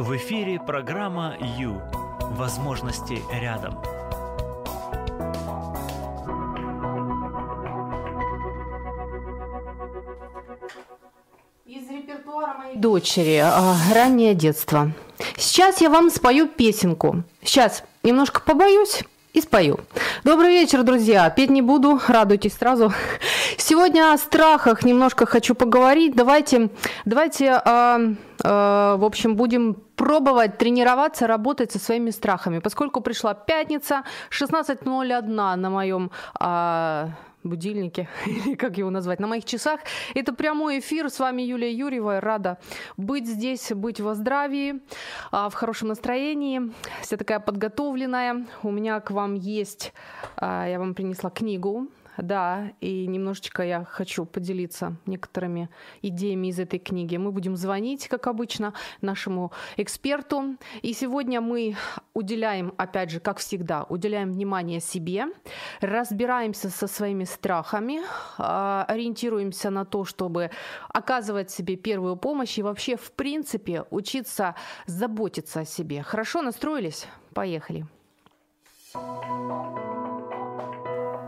В эфире программа «Ю». Возможности рядом. Из репертуара моей дочери а, «Раннее детство». Сейчас я вам спою песенку. Сейчас немножко побоюсь и спою. Добрый вечер, друзья. Петь не буду, радуйтесь сразу. Сегодня о страхах немножко хочу поговорить. Давайте, давайте, э, э, в общем, будем пробовать тренироваться, работать со своими страхами. Поскольку пришла пятница, 16.01 на моем... Э, будильнике, или как его назвать, на моих часах. Это прямой эфир. С вами Юлия Юрьева. Рада быть здесь, быть во здравии, а, в хорошем настроении. Вся такая подготовленная. У меня к вам есть, а, я вам принесла книгу да, и немножечко я хочу поделиться некоторыми идеями из этой книги. Мы будем звонить, как обычно, нашему эксперту. И сегодня мы уделяем, опять же, как всегда, уделяем внимание себе, разбираемся со своими страхами, а, ориентируемся на то, чтобы оказывать себе первую помощь и вообще, в принципе, учиться заботиться о себе. Хорошо настроились? Поехали.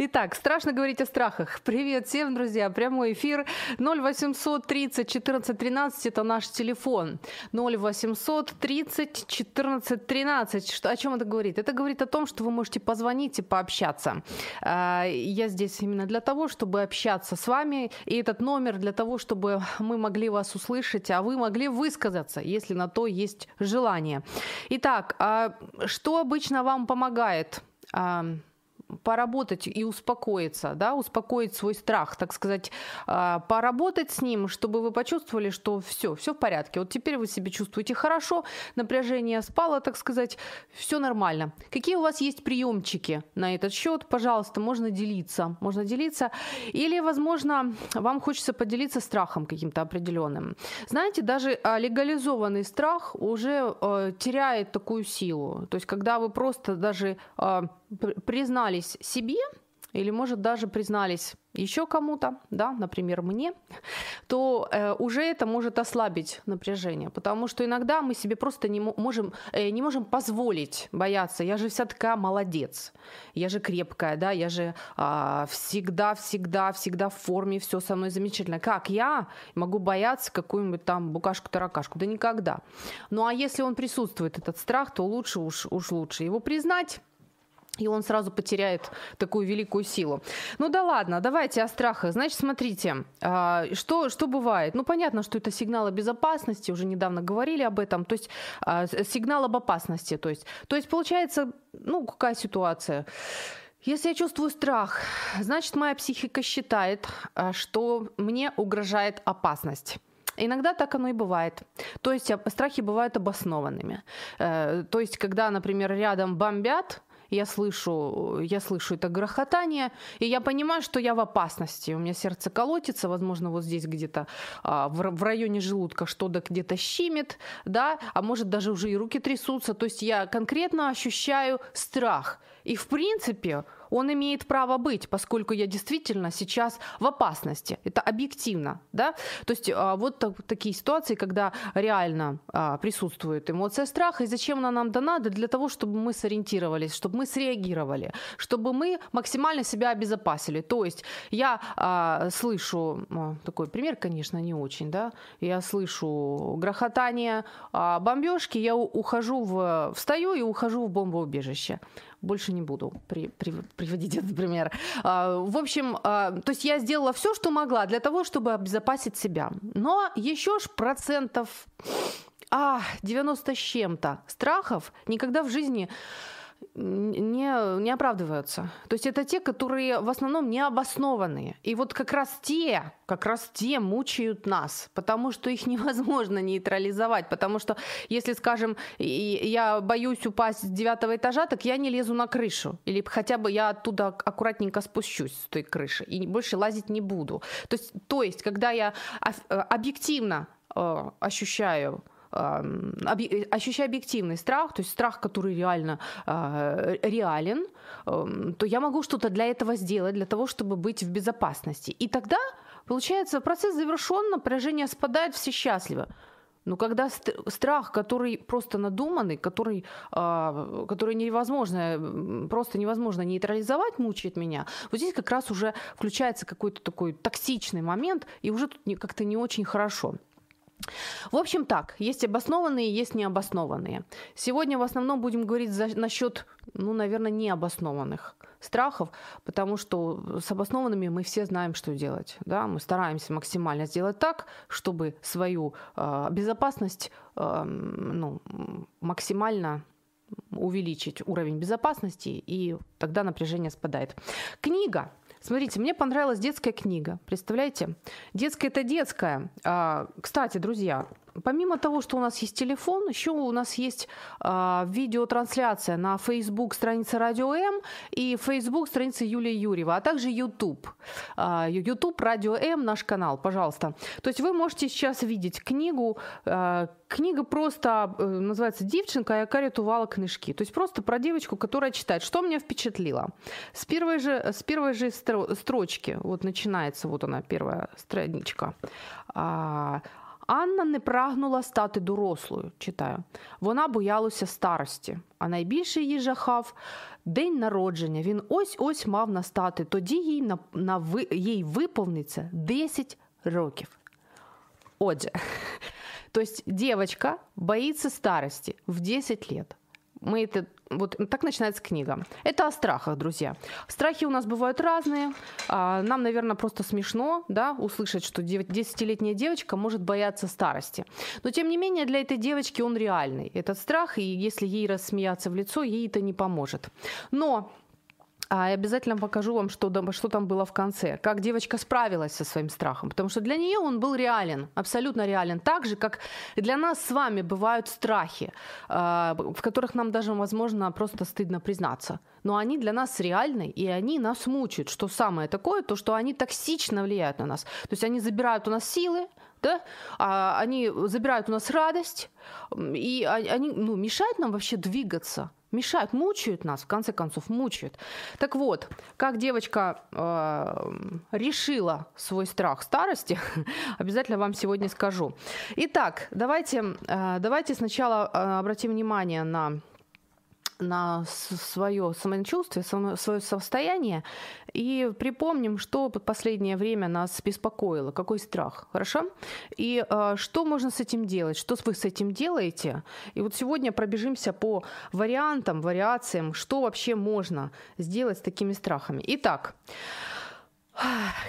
Итак, страшно говорить о страхах. Привет всем, друзья. Прямой эфир 0800 30 14 13 это наш телефон. 0800 30 14 13. Что, о чем это говорит? Это говорит о том, что вы можете позвонить и пообщаться. А, я здесь именно для того, чтобы общаться с вами. И этот номер для того, чтобы мы могли вас услышать, а вы могли высказаться, если на то есть желание. Итак, а что обычно вам помогает? А, поработать и успокоиться, да, успокоить свой страх, так сказать, а, поработать с ним, чтобы вы почувствовали, что все, все в порядке. Вот теперь вы себя чувствуете хорошо, напряжение спало, так сказать, все нормально. Какие у вас есть приемчики на этот счет? Пожалуйста, можно делиться, можно делиться. Или, возможно, вам хочется поделиться страхом каким-то определенным. Знаете, даже а, легализованный страх уже э, теряет такую силу. То есть, когда вы просто даже э, признались себе, или, может, даже признались еще кому-то, да, например, мне, то э, уже это может ослабить напряжение, потому что иногда мы себе просто не можем, э, не можем позволить бояться. Я же вся такая молодец, я же крепкая, да, я же э, всегда, всегда, всегда в форме, все со мной замечательно. Как я могу бояться какую-нибудь там букашку-таракашку? Да никогда. Ну а если он присутствует, этот страх, то лучше уж, уж лучше его признать, и он сразу потеряет такую великую силу. Ну да ладно, давайте о страхах. Значит, смотрите, а, что, что бывает? Ну понятно, что это сигналы безопасности, уже недавно говорили об этом, то есть а, сигнал об опасности. То есть, то есть получается, ну какая ситуация? Если я чувствую страх, значит моя психика считает, а, что мне угрожает опасность. Иногда так оно и бывает. То есть страхи бывают обоснованными. Э, то есть, когда, например, рядом бомбят, я слышу, я слышу это грохотание, и я понимаю, что я в опасности. У меня сердце колотится, возможно, вот здесь где-то а, в, в районе желудка что-то где-то щемит, да, а может даже уже и руки трясутся. То есть я конкретно ощущаю страх. И в принципе он имеет право быть, поскольку я действительно сейчас в опасности. Это объективно, да? То есть а, вот так, такие ситуации, когда реально а, присутствует эмоция страха, и зачем она нам дана? Да для того, чтобы мы сориентировались, чтобы мы среагировали, чтобы мы максимально себя обезопасили. То есть я а, слышу, такой пример, конечно, не очень, да, я слышу грохотание бомбежки, я ухожу в, встаю и ухожу в бомбоубежище больше не буду при, при, приводить этот пример. А, в общем, а, то есть я сделала все, что могла для того, чтобы обезопасить себя. Но еще ж процентов а, 90 с чем-то страхов никогда в жизни не, не оправдываются. То есть это те, которые в основном необоснованные. И вот как раз те, как раз те мучают нас, потому что их невозможно нейтрализовать. Потому что если, скажем, я боюсь упасть с девятого этажа, так я не лезу на крышу. Или хотя бы я оттуда аккуратненько спущусь с той крыши и больше лазить не буду. То есть, то есть когда я э, объективно э, ощущаю ощущаю объективный страх, то есть страх, который реально реален, то я могу что-то для этого сделать, для того, чтобы быть в безопасности. И тогда, получается, процесс завершен, напряжение спадает, все счастливы. Но когда страх, который просто надуманный, который, э, который невозможно, просто невозможно нейтрализовать, мучает меня, вот здесь как раз уже включается какой-то такой токсичный момент, и уже тут как-то не очень хорошо. В общем так, есть обоснованные, есть необоснованные. Сегодня в основном будем говорить за, насчет, ну, наверное, необоснованных страхов, потому что с обоснованными мы все знаем, что делать. Да? Мы стараемся максимально сделать так, чтобы свою э, безопасность э, ну, максимально увеличить уровень безопасности, и тогда напряжение спадает. Книга Смотрите, мне понравилась детская книга. Представляете? Детская это детская. А, кстати, друзья, помимо того, что у нас есть телефон, еще у нас есть э, видеотрансляция на Facebook странице Радио М и Facebook странице Юлии Юрьева, а также YouTube. Э, YouTube Радио М наш канал, пожалуйста. То есть вы можете сейчас видеть книгу. Э, книга просто э, называется «Девчонка, яка рятувала книжки». То есть просто про девочку, которая читает. Что меня впечатлило? С первой же, с первой же строчки, вот начинается, вот она, первая страничка. Анна не прагнула стати дорослою, читаю. Вона боялася старості, а найбільше її жахав день народження. Він ось ось мав настати. Тоді їй на, на їй виповниться 10 років. Отже, то дівчинка боїться старості в 10 лет. Мы это вот так начинается книга. Это о страхах, друзья. Страхи у нас бывают разные. А, нам, наверное, просто смешно да, услышать, что 10-летняя девочка может бояться старости. Но, тем не менее, для этой девочки он реальный. Этот страх, и если ей рассмеяться в лицо, ей это не поможет. Но а я обязательно покажу вам, что, что там было в конце, как девочка справилась со своим страхом, потому что для нее он был реален, абсолютно реален, так же, как для нас с вами бывают страхи, а, в которых нам даже, возможно, просто стыдно признаться. Но они для нас реальны, и они нас мучают. Что самое такое, то, что они токсично влияют на нас. То есть они забирают у нас силы, да? а, они забирают у нас радость, и они ну, мешают нам вообще двигаться мешают, мучают нас, в конце концов, мучают. Так вот, как девочка э, решила свой страх старости, обязательно вам сегодня скажу. Итак, давайте, э, давайте сначала э, обратим внимание на на свое самочувствие, свое состояние и припомним, что последнее время нас беспокоило, какой страх, хорошо? И э, что можно с этим делать, что вы с этим делаете? И вот сегодня пробежимся по вариантам, вариациям, что вообще можно сделать с такими страхами. Итак,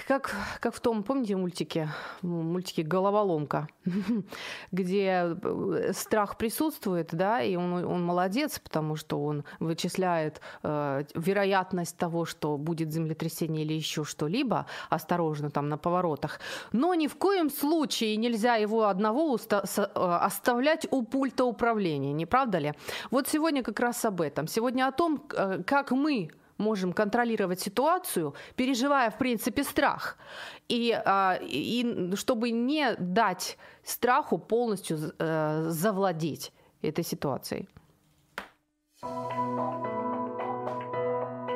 как, как в том, помните мультике, мультике «Головоломка», где э, страх присутствует, да, и он, он молодец, потому что он вычисляет э, вероятность того, что будет землетрясение или еще что-либо, осторожно там на поворотах, но ни в коем случае нельзя его одного уста- э, оставлять у пульта управления, не правда ли? Вот сегодня как раз об этом. Сегодня о том, э, как мы можем контролировать ситуацию, переживая, в принципе, страх. И, а, и чтобы не дать страху полностью э, завладеть этой ситуацией.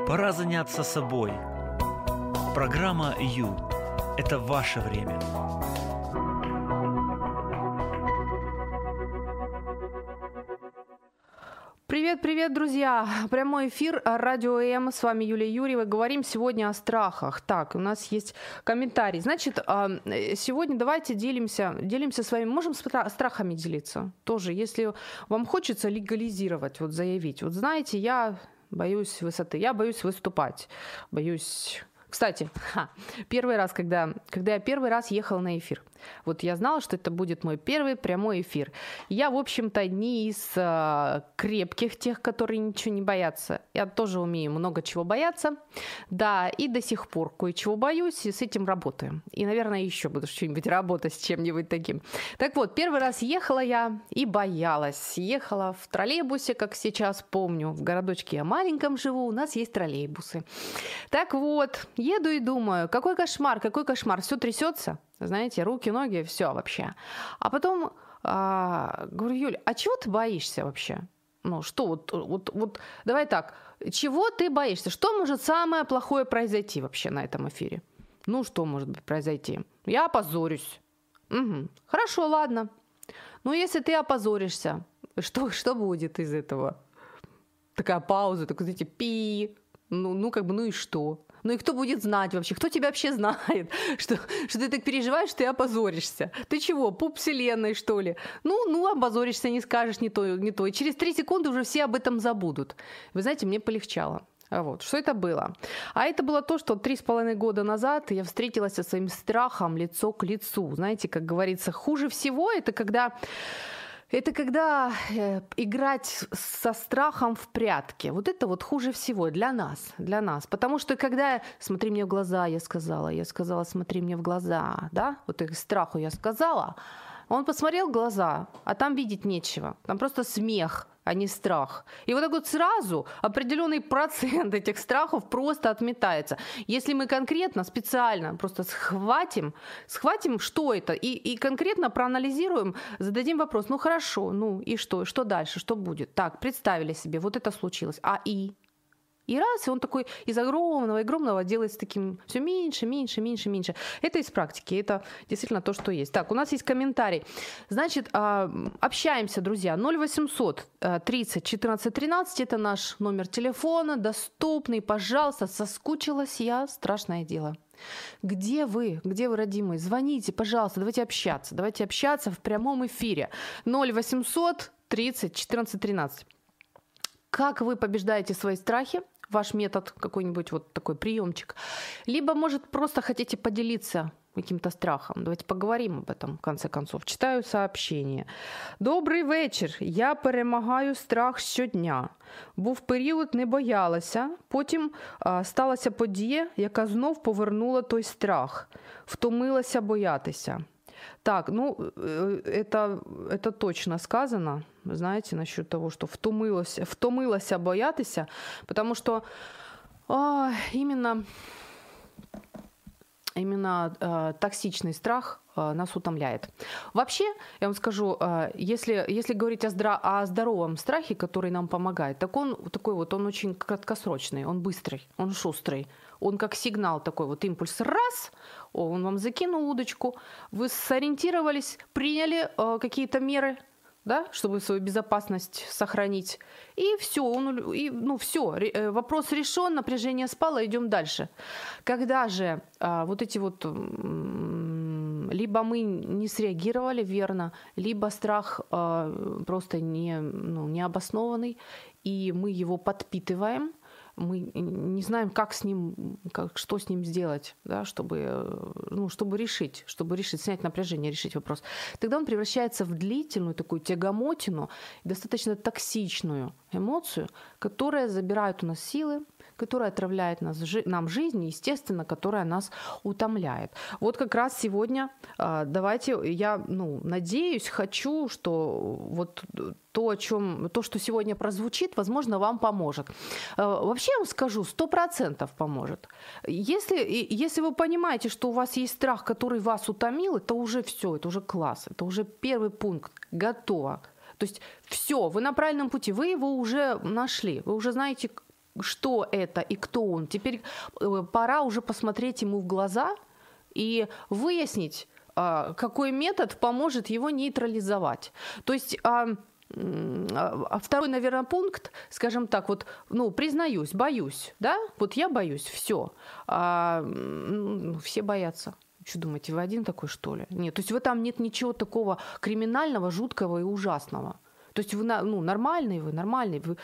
Пора заняться собой. Программа «Ю» – это ваше время. Привет-привет, друзья! Прямой эфир Радио М. С вами Юлия Юрьева. Говорим сегодня о страхах. Так, у нас есть комментарий. Значит, а, сегодня давайте делимся, делимся с вами. Можем страхами делиться тоже, если вам хочется легализировать, вот заявить. Вот знаете, я боюсь высоты, я боюсь выступать, боюсь кстати, первый раз, когда, когда я первый раз ехала на эфир, вот я знала, что это будет мой первый прямой эфир. Я, в общем-то, не из э, крепких тех, которые ничего не боятся. Я тоже умею много чего бояться. Да, и до сих пор кое-чего боюсь, и с этим работаю. И, наверное, еще буду что-нибудь работать с чем-нибудь таким. Так вот, первый раз ехала я и боялась. Ехала в троллейбусе, как сейчас помню. В городочке я маленьком живу, у нас есть троллейбусы. Так вот, еду и думаю, какой кошмар, какой кошмар, все трясется знаете, руки, ноги, все вообще. А потом А, говорю, Юль, а чего ты боишься вообще? Ну, что вот, вот, вот, давай так, чего ты боишься? Что может самое плохое произойти вообще на этом эфире? Ну, что может произойти? Я опозорюсь. Угу. Хорошо, ладно. Ну, если ты опозоришься, что, что будет из этого? Такая пауза, такой, знаете, пи. Ну, ну, как бы, ну и что? Ну и кто будет знать вообще? Кто тебя вообще знает, что, что ты так переживаешь, что ты опозоришься? Ты чего, пуп вселенной, что ли? Ну, ну, опозоришься, не скажешь не то, не то. И через три секунды уже все об этом забудут. Вы знаете, мне полегчало. А вот. Что это было? А это было то, что три с половиной года назад я встретилась со своим страхом лицо к лицу. Знаете, как говорится, хуже всего это когда это когда э, играть со страхом в прятки. Вот это вот хуже всего для нас, для нас. Потому что когда «смотри мне в глаза», я сказала, я сказала «смотри мне в глаза», да, вот их страху я сказала, он посмотрел глаза, а там видеть нечего. Там просто смех, а не страх. И вот так вот сразу определенный процент этих страхов просто отметается. Если мы конкретно, специально просто схватим, схватим, что это, и, и конкретно проанализируем, зададим вопрос, ну хорошо, ну и что, что дальше, что будет? Так, представили себе, вот это случилось, а и? И раз, и он такой из огромного, огромного делается таким все меньше, меньше, меньше, меньше. Это из практики, это действительно то, что есть. Так, у нас есть комментарий. Значит, а, общаемся, друзья. 0800 30 14 13, это наш номер телефона, доступный, пожалуйста, соскучилась я, страшное дело. Где вы? Где вы, родимые? Звоните, пожалуйста, давайте общаться. Давайте общаться в прямом эфире. 0800 30 14 13. Как вы побеждаете свои страхи? Ваш метод какой-нибудь вот такой приемчик. Либо, может, просто хотите поделиться каким-то страхом. Давайте поговорим об этом, в конце концов. Читаю сообщение. Добрий вечір. Я перемагаю страх щодня. Був період, не боялася. Потім а, сталася подія, яка знов повернула той страх. Втомилася боятися. Так, ну, э, это, это точно сказано, знаете, насчет того, что втомилась, втомилася боятися, потому что а, именно, именно а, токсичный страх а, нас утомляет. Вообще, я вам скажу, а, если, если говорить о, здра- о здоровом страхе, который нам помогает, так он такой вот, он очень краткосрочный, он быстрый, он шустрый, он как сигнал такой вот импульс раз, он вам закинул удочку, вы сориентировались, приняли э, какие-то меры, да, чтобы свою безопасность сохранить. И все, он, и, ну все, э, вопрос решен, напряжение спало, идем дальше. Когда же а, вот эти вот либо мы не среагировали верно, либо страх а, просто не, ну, не обоснованный, и мы его подпитываем – мы не знаем, как с ним, как, что с ним сделать, да, чтобы, э, ну, чтобы решить, чтобы решить, снять напряжение, решить вопрос. Тогда он превращается в длительную такую тягомотину, достаточно токсичную эмоцию, которая забирает у нас силы, которая отравляет нас, нам жизнь, естественно, которая нас утомляет. Вот как раз сегодня а, давайте, я ну, надеюсь, хочу, что вот то, о чем, то, что сегодня прозвучит, возможно, вам поможет. А, вообще я вам скажу, сто процентов поможет. Если, если вы понимаете, что у вас есть страх, который вас утомил, это уже все, это уже класс, это уже первый пункт, готово. То есть все, вы на правильном пути, вы его уже нашли, вы уже знаете, что это и кто он. Теперь э, пора уже посмотреть ему в глаза и выяснить, а, какой метод поможет его нейтрализовать. То есть а, а второй, наверное, пункт, скажем так, вот, ну, признаюсь, боюсь, да, вот я боюсь, все, а, все боятся. Что думаете, вы один такой, что ли? Нет, то есть в этом нет ничего такого криминального, жуткого и ужасного. То есть вы ну, нормальный, вы нормальный, вы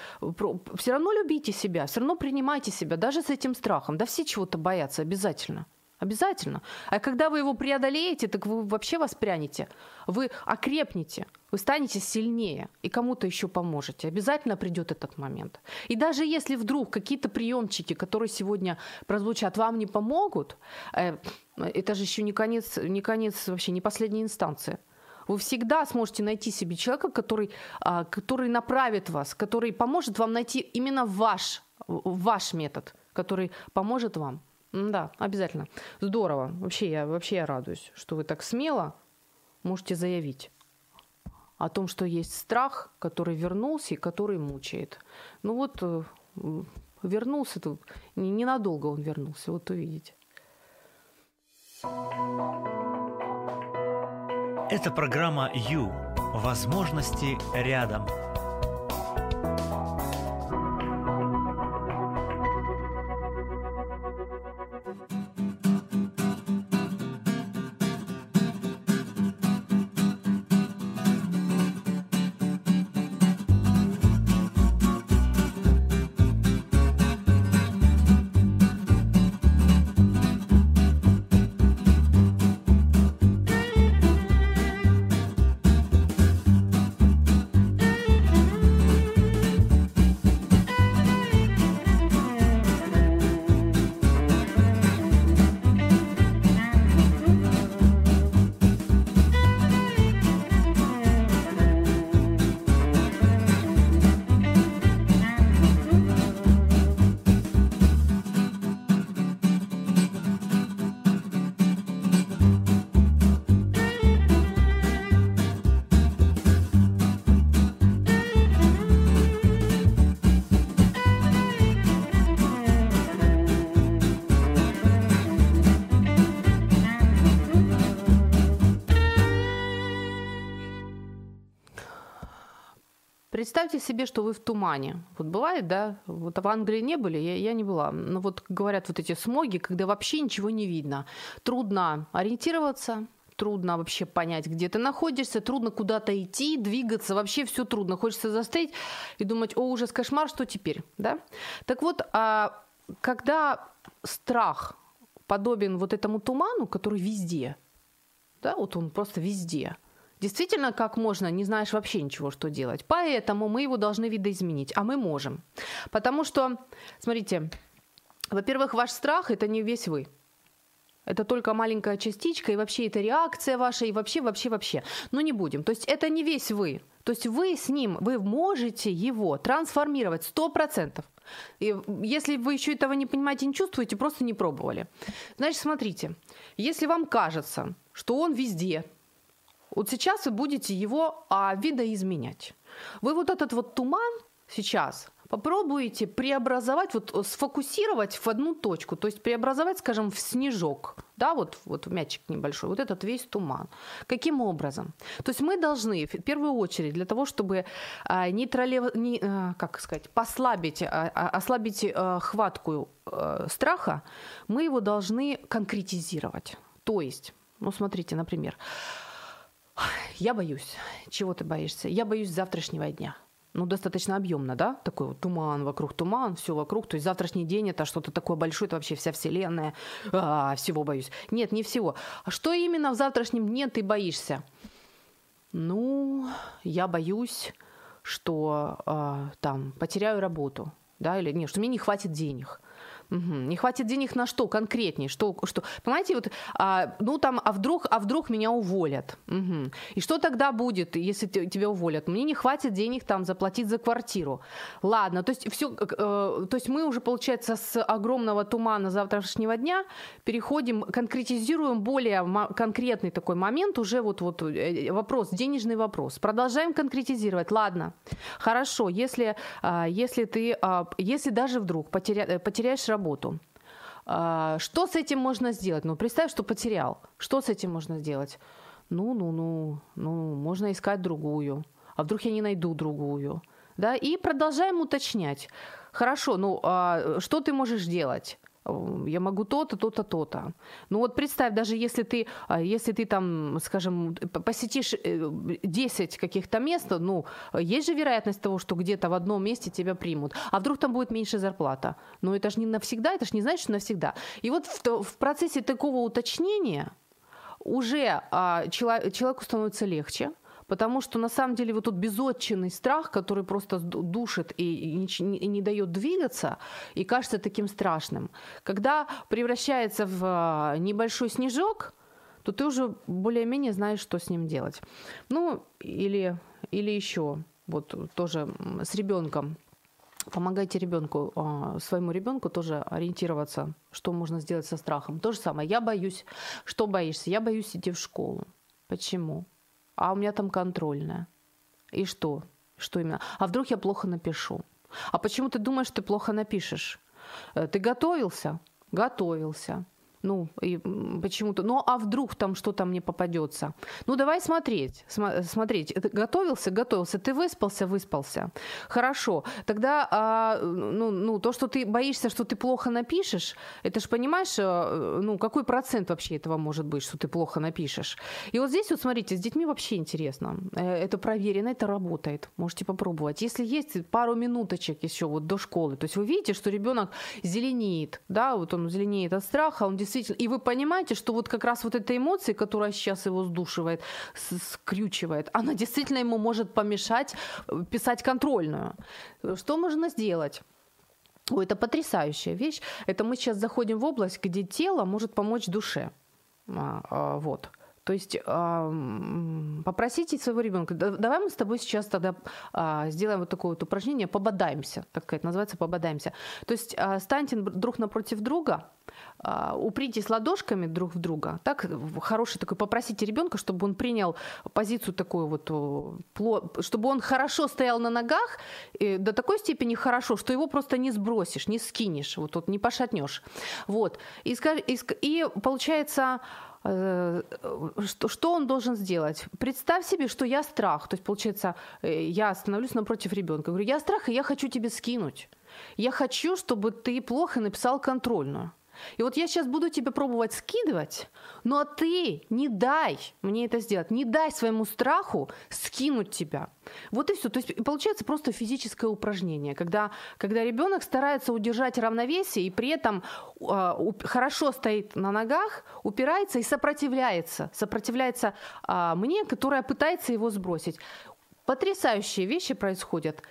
все равно любите себя, все равно принимайте себя, даже с этим страхом. Да все чего-то боятся обязательно. Обязательно. А когда вы его преодолеете, так вы вообще воспрянете. Вы окрепнете, вы станете сильнее и кому-то еще поможете. Обязательно придет этот момент. И даже если вдруг какие-то приемчики, которые сегодня прозвучат, вам не помогут, э, это же еще не конец, не конец вообще, не последняя инстанция. Вы всегда сможете найти себе человека, который, а, который направит вас, который поможет вам найти именно ваш, ваш метод, который поможет вам. Да, обязательно. Здорово. Вообще я, вообще я радуюсь, что вы так смело можете заявить о том, что есть страх, который вернулся и который мучает. Ну вот э, вернулся тут, ненадолго он вернулся, вот увидите. Это программа «Ю». Возможности рядом. Представьте себе, что вы в тумане. Вот бывает, да? Вот в Англии не были, я, я не была. Но вот говорят вот эти смоги, когда вообще ничего не видно. Трудно ориентироваться, трудно вообще понять, где ты находишься, трудно куда-то идти, двигаться, вообще все трудно. Хочется застрять и думать, о, ужас, кошмар, что теперь, да? Так вот, а когда страх подобен вот этому туману, который везде, да, вот он просто везде – Действительно, как можно, не знаешь вообще ничего, что делать. Поэтому мы его должны видоизменить, а мы можем. Потому что, смотрите, во-первых, ваш страх – это не весь вы. Это только маленькая частичка, и вообще это реакция ваша, и вообще, вообще, вообще. Но не будем. То есть это не весь вы. То есть вы с ним, вы можете его трансформировать сто процентов. И если вы еще этого не понимаете, не чувствуете, просто не пробовали. Значит, смотрите, если вам кажется, что он везде, вот сейчас вы будете его а, видоизменять. Вы вот этот вот туман сейчас попробуете преобразовать, вот э, сфокусировать в одну точку, то есть преобразовать, скажем, в снежок, да, вот, вот мячик небольшой, вот этот весь туман. Каким образом? То есть мы должны в первую очередь для того, чтобы а, нейтрали... не, а, как сказать, послабить, а, а, ослабить а, хватку а, страха, мы его должны конкретизировать. То есть, ну смотрите, например, я боюсь. Чего ты боишься? Я боюсь завтрашнего дня. Ну, достаточно объемно, да? Такой вот туман вокруг, туман, все вокруг. То есть завтрашний день это что-то такое большое, это вообще вся вселенная. А, всего боюсь. Нет, не всего. А что именно в завтрашнем дне ты боишься? Ну, я боюсь, что а, там потеряю работу, да, или нет, что мне не хватит денег Угу. Не хватит денег на что конкретнее? Что, что? Понимаете, вот, а, ну там, а вдруг, а вдруг меня уволят? Угу. И что тогда будет, если тебя уволят? Мне не хватит денег там заплатить за квартиру. Ладно, то есть все, э, то есть мы уже, получается, с огромного тумана завтрашнего дня переходим, конкретизируем более конкретный такой момент, уже вот, вот э, вопрос, денежный вопрос. Продолжаем конкретизировать. Ладно, хорошо, если, а, если ты, а, если даже вдруг потеря, потеряешь работу, работу. А, что с этим можно сделать? Ну, представь, что потерял. Что с этим можно сделать? Ну, ну, ну, ну, можно искать другую. А вдруг я не найду другую? Да, и продолжаем уточнять. Хорошо, ну, а что ты можешь делать? Я могу то-то, то-то, то-то. Ну вот представь, даже если ты, а, если ты там, скажем, посетишь 10 э, каких-то мест, ну, есть же вероятность того, что где-то в одном месте тебя примут. А вдруг там будет меньше зарплата? Ну это же не навсегда, это же не значит, что навсегда. И вот в, в процессе такого уточнения уже а, человеку становится легче, Потому что на самом деле вот тут безотчинный страх, который просто душит и, и, и не дает двигаться, и кажется таким страшным. Когда превращается в а, небольшой снежок, то ты уже более-менее знаешь, что с ним делать. Ну, или, или еще, вот тоже с ребенком. Помогайте ребенку, а, своему ребенку тоже ориентироваться, что можно сделать со страхом. То же самое. Я боюсь. Что боишься? Я боюсь идти в школу. Почему? А у меня там контрольная. И что? Что именно? А вдруг я плохо напишу? А почему ты думаешь, ты плохо напишешь? Э, ты готовился? Готовился. Ну, и почему-то. Ну, а вдруг там что-то мне попадется? Ну, давай смотреть. См- смотреть. Готовился, готовился. Ты выспался, выспался. Хорошо. Тогда, а, ну, ну, то, что ты боишься, что ты плохо напишешь, это же понимаешь, э, ну, какой процент вообще этого может быть, что ты плохо напишешь? И вот здесь вот смотрите, с детьми вообще интересно. Э, это проверено, это работает. Можете попробовать. Если есть пару минуточек еще вот до школы, то есть вы видите, что ребенок зеленеет, да, вот он зеленеет от страха, он действительно... И вы понимаете, что вот как раз вот эта эмоция, которая сейчас его сдушивает, скрючивает, она действительно ему может помешать э, писать контрольную. Что можно сделать? Ой, это потрясающая вещь. Это мы сейчас заходим в область, где тело может помочь душе. А, а, вот. То есть попросите своего ребенка, давай мы с тобой сейчас тогда э, сделаем вот такое вот упражнение, пободаемся, так сказать, называется пободаемся. То есть э, станьте друг напротив друга, э, упритесь ладошками друг в друга, так, хороший такой, попросите ребенка, чтобы он принял позицию такую вот, чтобы он хорошо стоял на ногах, до такой степени хорошо, что его просто не сбросишь, не скинешь, вот тут не пошатнешь. Вот. И, и, и получается, что, что он должен сделать? Представь себе, что я страх. То есть, получается, э, я становлюсь напротив ребенка. Говорю, я страх, и я хочу тебе скинуть. Я хочу, чтобы ты плохо написал контрольную. И вот я сейчас буду тебе пробовать скидывать, ну а ты не дай мне это сделать, не дай своему страху скинуть тебя. Вот и все. То есть получается просто физическое упражнение, когда, когда ребенок старается удержать равновесие и при этом э, хорошо стоит на ногах, упирается и сопротивляется. Сопротивляется э, мне, которая пытается его сбросить. Потрясающие вещи происходят.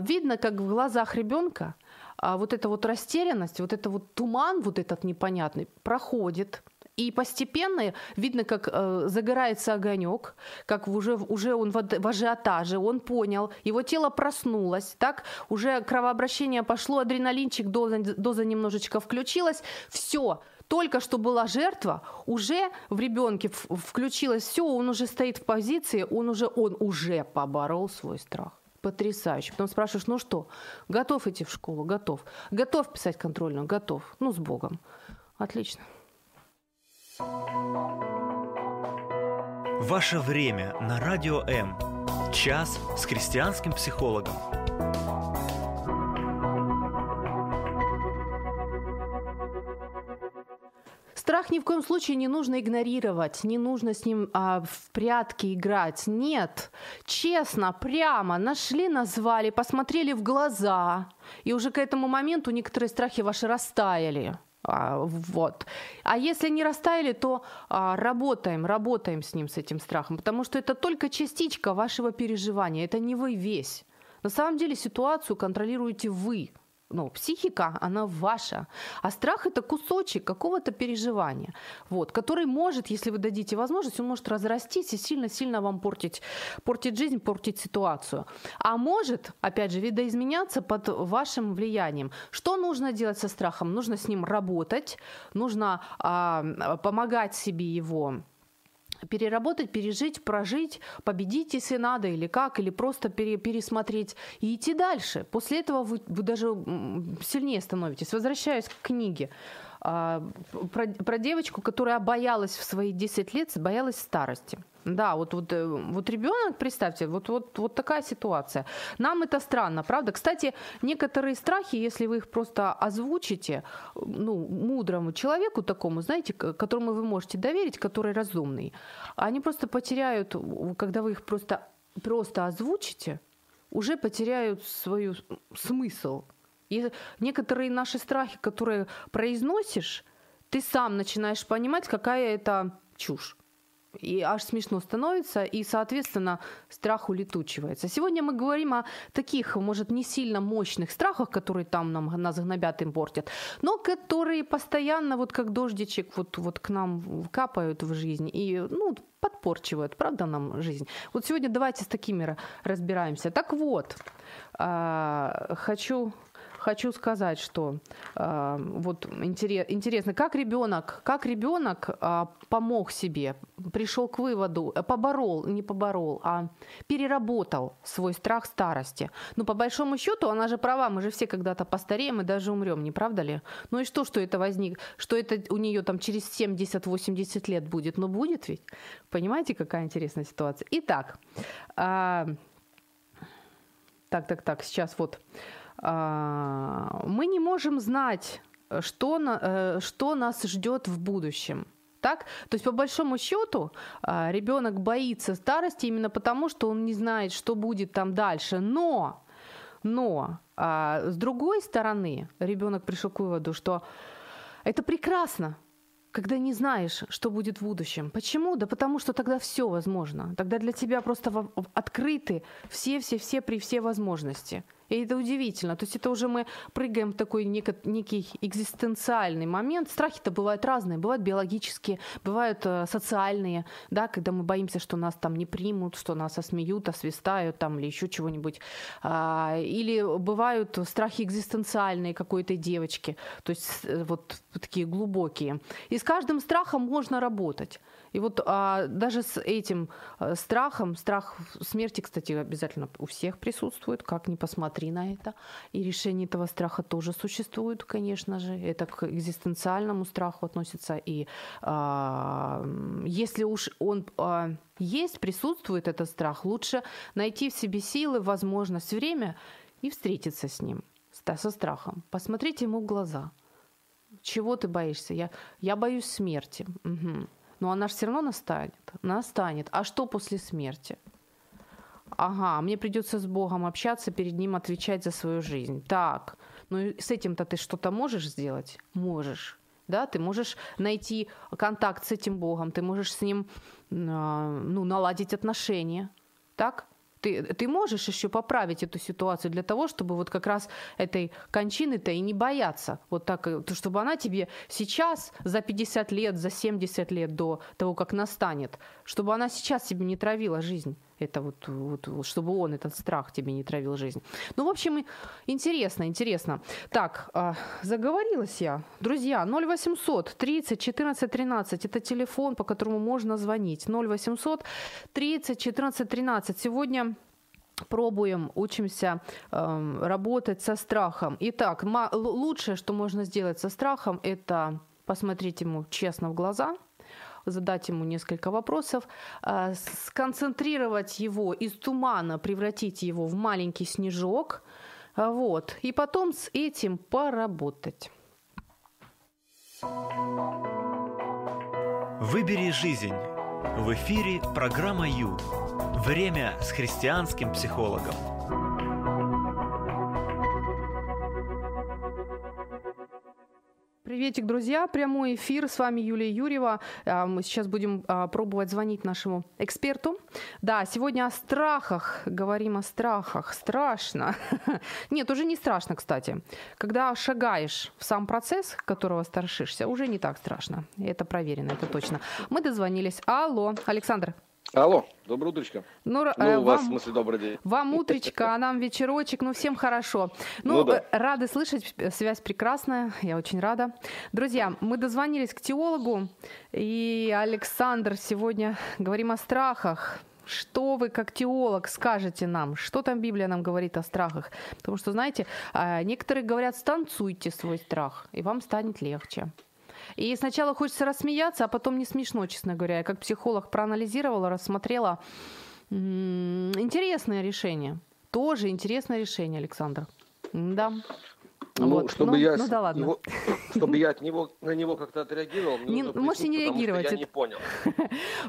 Видно, как в глазах ребенка – а вот эта вот растерянность, вот это вот туман, вот этот непонятный, проходит. И постепенно видно, как э, загорается огонек, как уже, уже он в, в ажиотаже, он понял, его тело проснулось, так, уже кровообращение пошло, адреналинчик, доза, доза немножечко включилась, все, только что была жертва, уже в ребенке включилось все, он уже стоит в позиции, он уже, он уже поборол свой страх потрясающе. Потом спрашиваешь, ну что, готов идти в школу? Готов. Готов писать контрольную? Готов. Ну, с Богом. Отлично. Ваше время на Радио М. Час с христианским психологом. Страх ни в коем случае не нужно игнорировать, не нужно с ним а, в прятки играть. Нет, честно, прямо нашли, назвали, посмотрели в глаза, и уже к этому моменту некоторые страхи ваши растаяли. А, вот. А если не растаяли, то а, работаем, работаем с ним, с этим страхом, потому что это только частичка вашего переживания, это не вы весь. На самом деле ситуацию контролируете вы ну, психика, она ваша. А страх это кусочек какого-то переживания, вот, который может, если вы дадите возможность, он может разрастись и сильно-сильно вам портить, портить жизнь, портить ситуацию. А может, опять же, видоизменяться под вашим влиянием. Что нужно делать со страхом? Нужно с ним работать, нужно а, помогать себе его переработать, пережить, прожить, победить, если надо, или как, или просто пере, пересмотреть и идти дальше. После этого вы, вы даже сильнее становитесь. Возвращаюсь к книге. А, про, про девочку, которая боялась в свои 10 лет, боялась старости. Да, вот, вот, э, вот ребенок, представьте, вот, вот, вот такая ситуация. Нам это странно, правда? Кстати, некоторые страхи, если вы их просто озвучите, ну, мудрому человеку такому, знаете, которому вы можете доверить, который разумный, они просто потеряют, когда вы их просто, просто озвучите, уже потеряют свою смысл. И некоторые наши страхи, которые произносишь, ты сам начинаешь понимать, какая это чушь. И аж смешно становится, и, соответственно, страх улетучивается. Сегодня мы говорим о таких, может, не сильно мощных страхах, которые там нам нас гнобят и портят, но которые постоянно, вот как дождичек, вот, вот к нам капают в жизнь и, ну, подпорчивают, правда, нам жизнь. Вот сегодня давайте с такими разбираемся. Так вот, а, хочу хочу сказать, что э, вот интерес, интересно, как ребенок, как ребенок э, помог себе, пришел к выводу, э, поборол, не поборол, а переработал свой страх старости. Ну, по большому счету, она же права, мы же все когда-то постареем и даже умрем, не правда ли? Ну и что, что это возник, что это у нее там через 70-80 лет будет? Ну, будет ведь. Понимаете, какая интересная ситуация? Итак, э, так, так, так, сейчас вот. А, мы не можем знать, что, на, э, что нас ждет в будущем. Так? То есть, по большому счету, а, ребенок боится старости именно потому, что он не знает, что будет там дальше. Но, но а, с другой стороны, ребенок пришел к выводу, что это прекрасно, когда не знаешь, что будет в будущем. Почему? Да потому что тогда все возможно. Тогда для тебя просто открыты все-все-все при все возможности. И это удивительно. То есть это уже мы прыгаем в такой некий экзистенциальный момент. Страхи-то бывают разные. Бывают биологические, бывают э, социальные, да, когда мы боимся, что нас там не примут, что нас осмеют, освистают там или еще чего-нибудь. А, или бывают страхи экзистенциальные какой-то девочки. То есть э, вот такие глубокие. И с каждым страхом можно работать. И вот а, даже с этим а, страхом, страх смерти, кстати, обязательно у всех присутствует, как ни посмотри на это. И решение этого страха тоже существует, конечно же. Это к экзистенциальному страху относится. И а, если уж он а, есть, присутствует этот страх, лучше найти в себе силы, возможность, время и встретиться с ним, со страхом. Посмотрите ему в глаза. Чего ты боишься? Я, я боюсь смерти. Угу но она же все равно настанет. Настанет. А что после смерти? Ага, мне придется с Богом общаться, перед Ним отвечать за свою жизнь. Так, ну с этим-то ты что-то можешь сделать? Можешь. Да, ты можешь найти контакт с этим Богом, ты можешь с Ним ну, наладить отношения. Так? Ты, ты можешь еще поправить эту ситуацию для того, чтобы вот как раз этой кончины-то и не бояться. Вот так, э, чтобы она тебе сейчас, за 50 лет, за 70 лет до того, как настанет, чтобы она сейчас тебе не травила жизнь. Это вот, вот, чтобы он, этот страх тебе не травил жизнь. Ну, в общем, интересно, интересно. Так, э, заговорилась я. Друзья, 0800 30 14 13 – это телефон, по которому можно звонить. 0800 30 14 13. Сегодня пробуем, учимся э, работать со страхом. Итак, лучшее, что можно сделать со страхом, это посмотреть ему честно в глаза – задать ему несколько вопросов, а, сконцентрировать его из тумана, превратить его в маленький снежок, а, вот, и потом с этим поработать. Выбери жизнь. В эфире программа Ю. Время с христианским психологом. Приветик, друзья. Прямой эфир. С вами Юлия Юрьева. А, мы сейчас будем а, пробовать звонить нашему эксперту. Да, сегодня о страхах. Говорим о страхах. Страшно. Нет, уже не страшно, кстати. Когда шагаешь в сам процесс, которого страшишься, уже не так страшно. Это проверено, это точно. Мы дозвонились. Алло, Александр. Алло, доброе утречко. Ну, ну э, у вас, в смысле, добрый день. Вам утречка, а нам вечерочек, ну, всем хорошо. Ну, ну да. Э, рады слышать, связь прекрасная, я очень рада. Друзья, мы дозвонились к теологу, и Александр, сегодня говорим о страхах. Что вы, как теолог, скажете нам? Что там Библия нам говорит о страхах? Потому что, знаете, а, некоторые говорят, станцуйте свой страх, и вам станет легче. И сначала хочется рассмеяться, а потом не смешно, честно говоря. Я как психолог проанализировала, рассмотрела. Интересное решение. Тоже интересное решение, Александр. Да. Ну, вот. чтобы ну, я, ну, да ладно. Его, чтобы я от него, на него как-то отреагировал, не, можете не реагировать. Я не понял.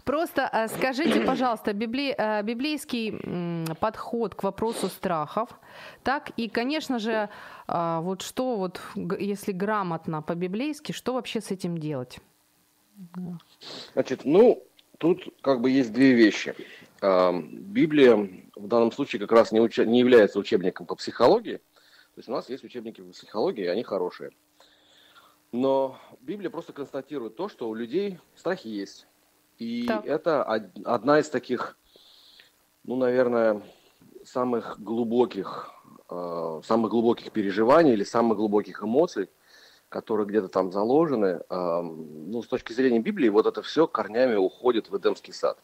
Просто э, скажите, пожалуйста, библи, э, библейский подход к вопросу страхов, так и, конечно же, э, вот что вот, если грамотно по-библейски, что вообще с этим делать? Значит, ну, тут как бы есть две вещи. Библия в данном случае как раз не, уч... не является учебником по психологии, то есть у нас есть учебники по психологии, они хорошие. Но Библия просто констатирует то, что у людей страхи есть. И так. это одна из таких, ну, наверное, самых глубоких э, самых глубоких переживаний или самых глубоких эмоций, которые где-то там заложены, э, ну, с точки зрения Библии, вот это все корнями уходит в Эдемский сад.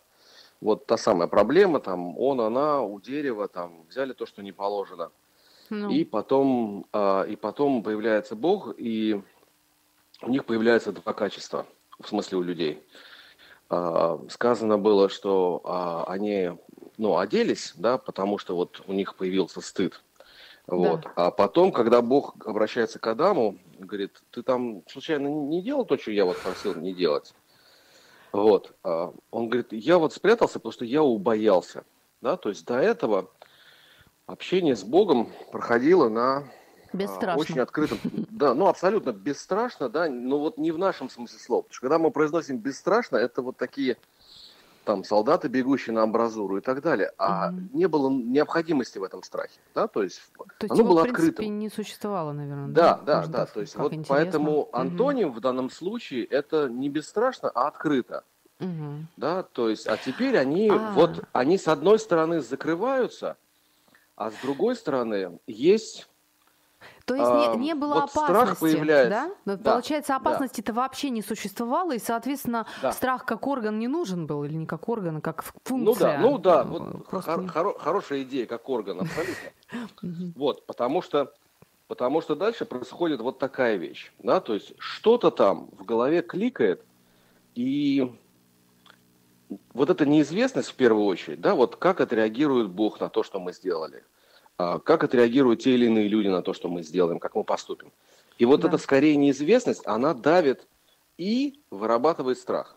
Вот та самая проблема, там, он, она, у дерева, там, взяли то, что не положено. Ну. И, потом, э, и потом появляется Бог, и у них появляются два качества, в смысле у людей. Э, сказано было, что э, они ну, оделись, да, потому что вот у них появился стыд. Вот. Да. А потом, когда Бог обращается к Адаму, говорит, ты там случайно не делал то, что я вот просил не делать? Вот. Он говорит, я вот спрятался, потому что я убоялся. Да? То есть до этого общение с Богом проходило на Бесстрашно. Очень открытым. Да, ну абсолютно бесстрашно, да, но вот не в нашем смысле слова. Потому что когда мы произносим бесстрашно, это вот такие там солдаты, бегущие на амбразуру и так далее. А угу. не было необходимости в этом страхе, да, то есть, то есть оно его, было в принципе, открытым. не существовало, наверное. Да, да, да, да. то есть вот интересно. поэтому антоним угу. в данном случае это не бесстрашно, а открыто. Угу. Да, то есть, а теперь они, а. вот, они с одной стороны закрываются, а с другой стороны есть то есть не, не было вот опасности, появляется. да? да? Получается, опасности-то да. вообще не существовало, и, соответствно, да. страх как орган не нужен был, или не как орган, а как функция. Ну да, ну да, вот Просто... хор- хорошая идея, как орган, абсолютно. Вот, потому что, потому что дальше происходит вот такая вещь, да, то есть что-то там в голове кликает, и вот эта неизвестность в первую очередь, да, вот как отреагирует Бог на то, что мы сделали – а, как отреагируют те или иные люди на то, что мы сделаем, как мы поступим. И вот да. эта скорее неизвестность, она давит и вырабатывает страх.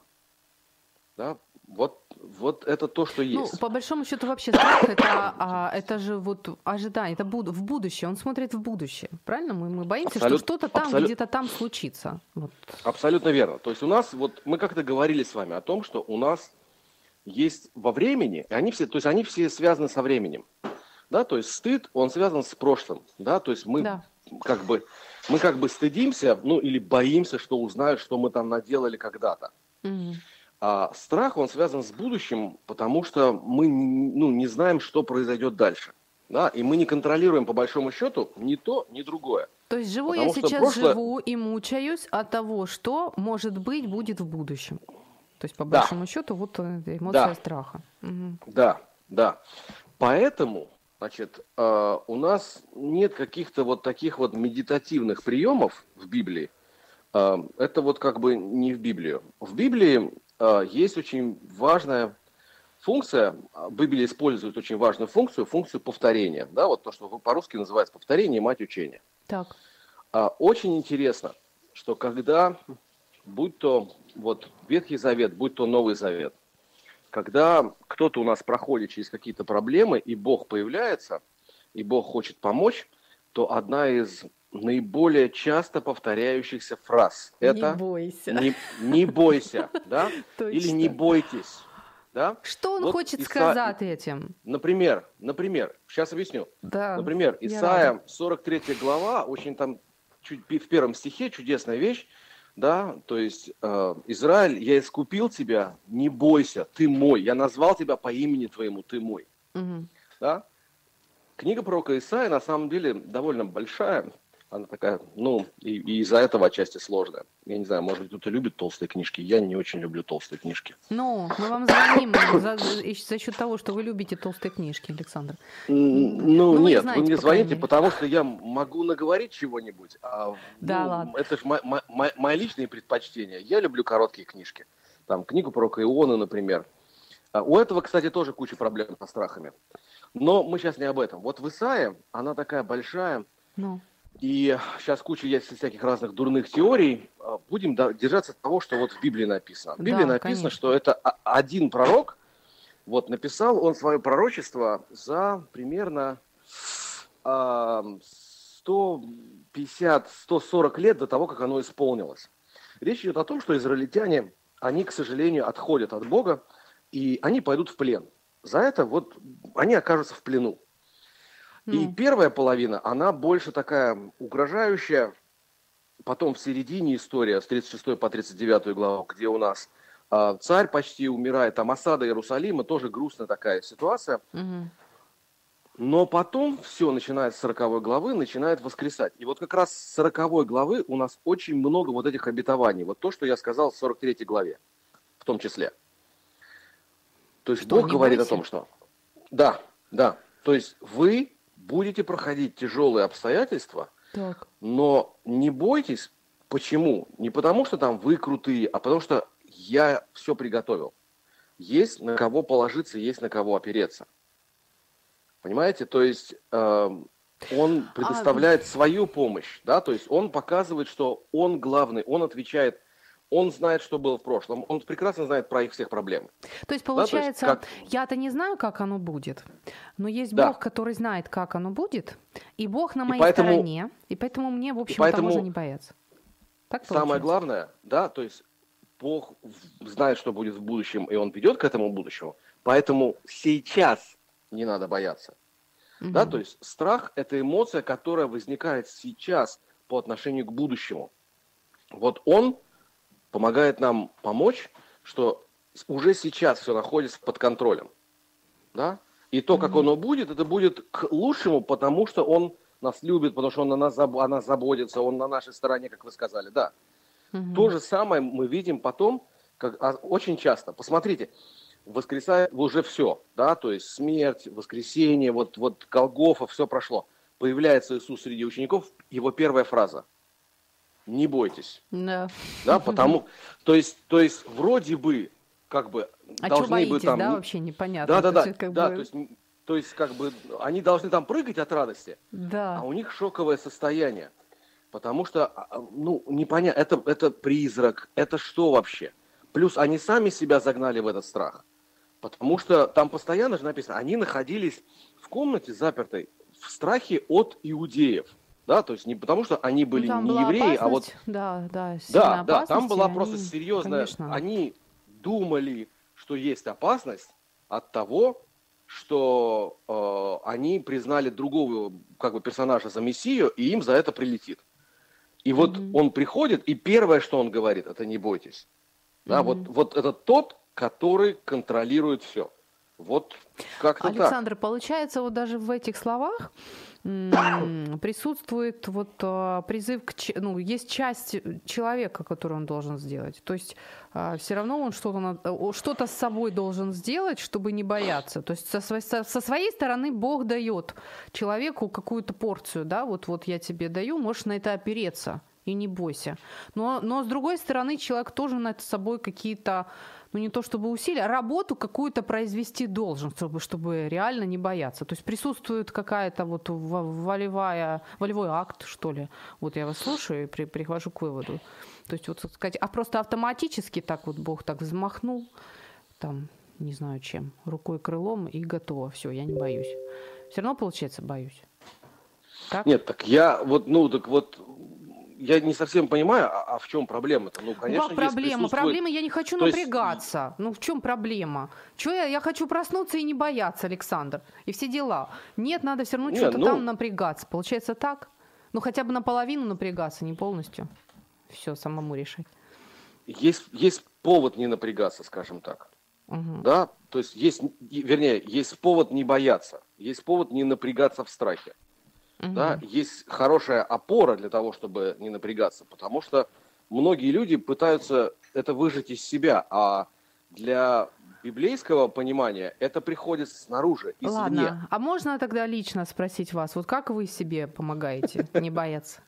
Да? Вот, вот это то, что ну, есть. Ну, по большому счету, вообще страх это, а, это же вот ожидание, это буд- в будущее. Он смотрит в будущее. Правильно? Мы, мы боимся, Абсолют, что что-то там абсолют, где-то там случится. Вот. Абсолютно верно. То есть у нас, вот мы как-то говорили с вами о том, что у нас есть во времени, они все, то есть они все связаны со временем да, то есть стыд, он связан с прошлым, да, то есть мы да. как бы мы как бы стыдимся, ну или боимся, что узнают, что мы там наделали когда-то. Угу. А страх, он связан с будущим, потому что мы ну, не знаем, что произойдет дальше. Да, и мы не контролируем, по большому счету, ни то, ни другое. То есть живу Потому я сейчас прошлое... живу и мучаюсь от того, что, может быть, будет в будущем. То есть, по большому да. счету, вот э, эмоция да. страха. Угу. Да, да. Поэтому Значит, э, у нас нет каких-то вот таких вот медитативных приемов в Библии. Э, это вот как бы не в Библию. В Библии э, есть очень важная функция, в Библии используют очень важную функцию, функцию повторения. Да, вот то, что по-русски называется повторение, мать учения. Так. Очень интересно, что когда, будь то вот Ветхий Завет, будь то Новый Завет – когда кто-то у нас проходит через какие-то проблемы, и Бог появляется, и Бог хочет помочь, то одна из наиболее часто повторяющихся фраз это «Не бойся». «Не, не бойся», да? Или «Не бойтесь». Да? Что он вот хочет Иса... сказать этим? Например, например, сейчас объясню. Да, например, Исаия 43 глава, очень там чуть в первом стихе чудесная вещь, да, то есть э, Израиль, я искупил тебя, не бойся, ты мой, я назвал тебя по имени твоему, ты мой, угу. да. Книга пророка Исаия на самом деле довольно большая, она такая, ну, и, и из-за этого отчасти сложная. Я не знаю, может быть, кто-то любит толстые книжки. Я не очень люблю толстые книжки. Ну, мы вам звоним за, за счет того, что вы любите толстые книжки, Александр. Ну, ну нет, вы, знаете, вы мне звоните, потому что я могу наговорить чего-нибудь. А, да, ну, ладно. Это же мои, личные предпочтения. Я люблю короткие книжки. Там книгу про Иона, например. А, у этого, кстати, тоже куча проблем со страхами. Но мы сейчас не об этом. Вот в Исаии, она такая большая, ну. И сейчас куча есть всяких разных дурных теорий. А, будем держаться того, что вот в Библии написано. В Библии да, написано, конечно. что это один пророк, вот написал он свое пророчество за примерно 150-140 лет до того, как оно исполнилось. Речь идет о том, что израильтяне, они, к сожалению, отходят от Бога, и они пойдут в плен. За это вот они окажутся в плену. И ну. первая половина, она больше такая угрожающая. Потом в середине история с 36 по 39 главу, где у нас э, царь почти умирает, там осада Иерусалима, тоже грустная такая ситуация. Угу. Но потом все, начиная с 40 главы, начинает воскресать. И вот как раз с 40 главы у нас очень много вот этих обетований. Вот то, что я сказал в 43 главе, в том числе. То есть что, Бог говорит о том, что... Да, да. То есть вы будете проходить тяжелые обстоятельства, так. но не бойтесь. Почему? Не потому, что там вы крутые, а потому что я все приготовил. Есть на кого положиться, есть на кого опереться. Понимаете? То есть э, он предоставляет а... свою помощь, да, то есть он показывает, что он главный, он отвечает он знает, что было в прошлом, он прекрасно знает про их всех проблемы. То есть, получается, да, то есть, как... я-то не знаю, как оно будет, но есть да. Бог, который знает, как оно будет, и Бог на моей и поэтому... стороне, и поэтому мне, в общем, поэтому... можно не бояться. Так Самое главное, да, то есть Бог знает, что будет в будущем, и Он ведет к этому будущему, поэтому сейчас не надо бояться. Угу. Да, то есть страх – это эмоция, которая возникает сейчас по отношению к будущему. Вот он помогает нам помочь, что уже сейчас все находится под контролем. Да? И то, как оно будет, это будет к лучшему, потому что он нас любит, потому что он на нас, о нас заботится, он на нашей стороне, как вы сказали, да. Угу. То же самое мы видим потом, как, а, очень часто. Посмотрите, воскресает уже все, да, то есть смерть, воскресение, вот, вот Голгофа, все прошло. Появляется Иисус среди учеников, его первая фраза – не бойтесь. Да. Да, потому, то есть, то есть вроде бы, как бы, а должны боитесь, бы там... да, вообще непонятно. Да, да, да, как да, бы... то есть, то есть, как бы, они должны там прыгать от радости, да. а у них шоковое состояние, потому что, а, а, ну, непонятно, это, это призрак, это что вообще? Плюс они сами себя загнали в этот страх, потому что там постоянно же написано, они находились в комнате запертой в страхе от иудеев – да, то есть не потому, что они ну, были ну, не евреи, а вот... Да, да, да, да, там была они, просто серьезная... Конечно. Они думали, что есть опасность от того, что э, они признали другого как бы персонажа за мессию, и им за это прилетит. И вот mm-hmm. он приходит, и первое, что он говорит, это не бойтесь. Да, mm-hmm. вот, вот это тот, который контролирует все. Вот как-то Александр, так. получается, вот даже в этих словах присутствует вот а, призыв к, ну, есть часть человека, которую он должен сделать. То есть а, все равно он что-то, что-то с собой должен сделать, чтобы не бояться. То есть со, со, со своей стороны Бог дает человеку какую-то порцию, да, вот, вот я тебе даю, можешь на это опереться и не бойся. Но, но с другой стороны человек тоже над собой какие-то ну не то чтобы усилия, а работу какую-то произвести должен, чтобы, чтобы реально не бояться. То есть присутствует какая-то вот волевая, волевой акт, что ли. Вот я вас слушаю и при, прихожу к выводу. То есть вот сказать, а просто автоматически так вот Бог так взмахнул, там, не знаю чем, рукой, крылом и готово, все, я не боюсь. Все равно, получается, боюсь. Так? Нет, так я вот, ну, так вот, я не совсем понимаю, а, а в чем проблема-то? Ну, конечно, как проблема? Присутствует... Проблема, я не хочу То напрягаться. Есть... Ну, в чем проблема? Чего я, я хочу проснуться и не бояться, Александр, и все дела. Нет, надо все равно что-то ну... там напрягаться. Получается так? Ну, хотя бы наполовину напрягаться, не полностью. Все, самому решать. Есть, есть повод не напрягаться, скажем так. Угу. Да, то есть есть, вернее, есть повод не бояться, есть повод не напрягаться в страхе. Угу. Да, есть хорошая опора для того, чтобы не напрягаться, потому что многие люди пытаются это выжить из себя, а для библейского понимания это приходит снаружи, извне. Ладно, а можно тогда лично спросить вас, вот как вы себе помогаете не бояться?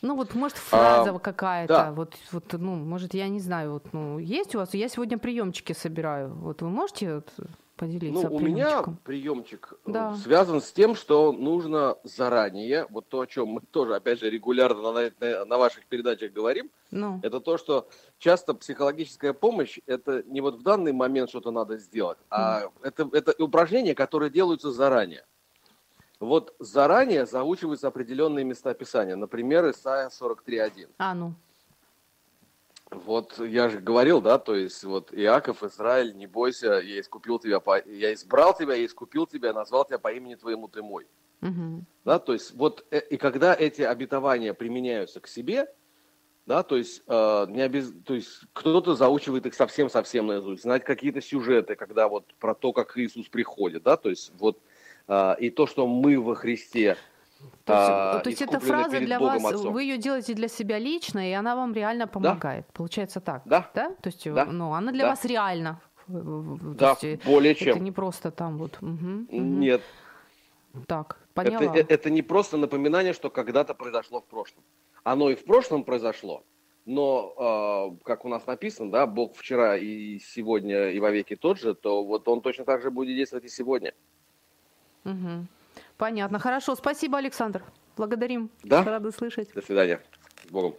Ну вот, может, фраза а, какая-то, да. вот, вот, ну, может, я не знаю, вот, ну, есть у вас? Я сегодня приемчики собираю. Вот вы можете вот, поделиться Ну, у меня приемчик э, да. связан с тем, что нужно заранее, вот то, о чем мы тоже, опять же, регулярно на, на, на ваших передачах говорим, ну. это то, что часто психологическая помощь, это не вот в данный момент что-то надо сделать, а mm. это, это упражнения, которые делаются заранее. Вот заранее заучиваются определенные места Писания, например, Исайя 43.1. А, ну. Вот я же говорил, да, то есть вот Иаков, Израиль, не бойся, я искупил тебя, по... я избрал тебя, я искупил тебя, назвал тебя по имени твоему, ты мой. Угу. Да, то есть вот э, и когда эти обетования применяются к себе, да, то есть, э, не обез... то есть кто-то заучивает их совсем-совсем наизусть, знать какие-то сюжеты, когда вот про то, как Иисус приходит, да, то есть вот а, и то, что мы во Христе. То есть, а, то есть эта фраза для Богом вас, Отцом. вы ее делаете для себя лично, и она вам реально помогает. Да. Получается так. Да. да? То есть, да. ну, она для да. вас реально. Да, есть, более чем. Это не просто там вот. Угу, угу. Нет. Так, поняла. Это, это не просто напоминание, что когда-то произошло в прошлом. Оно и в прошлом произошло, но, э, как у нас написано, да, Бог вчера и сегодня и вовеки тот же, то вот он точно так же будет действовать и сегодня. Угу. Понятно. Хорошо. Спасибо, Александр. Благодарим. Да. Рады слышать. До свидания. С Богом.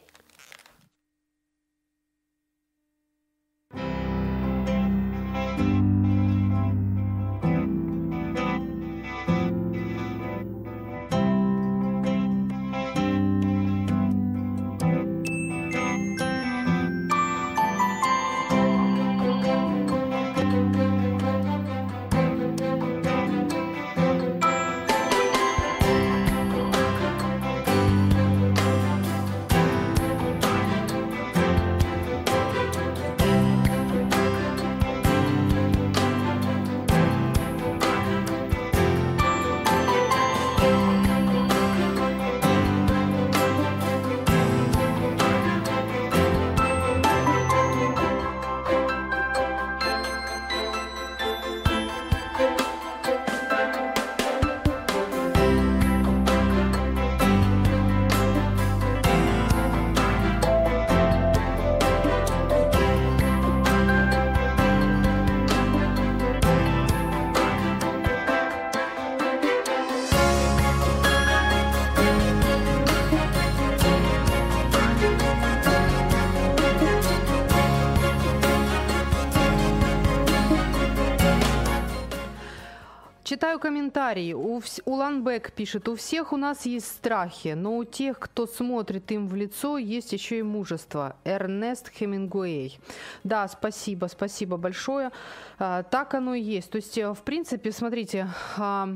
Читаю комментарии. У Уланбек пишет, у всех у нас есть страхи, но у тех, кто смотрит им в лицо, есть еще и мужество. Эрнест Хемингуэй. Да, спасибо, спасибо большое. А, так оно и есть. То есть, э, в принципе, смотрите, а,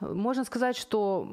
можно сказать, что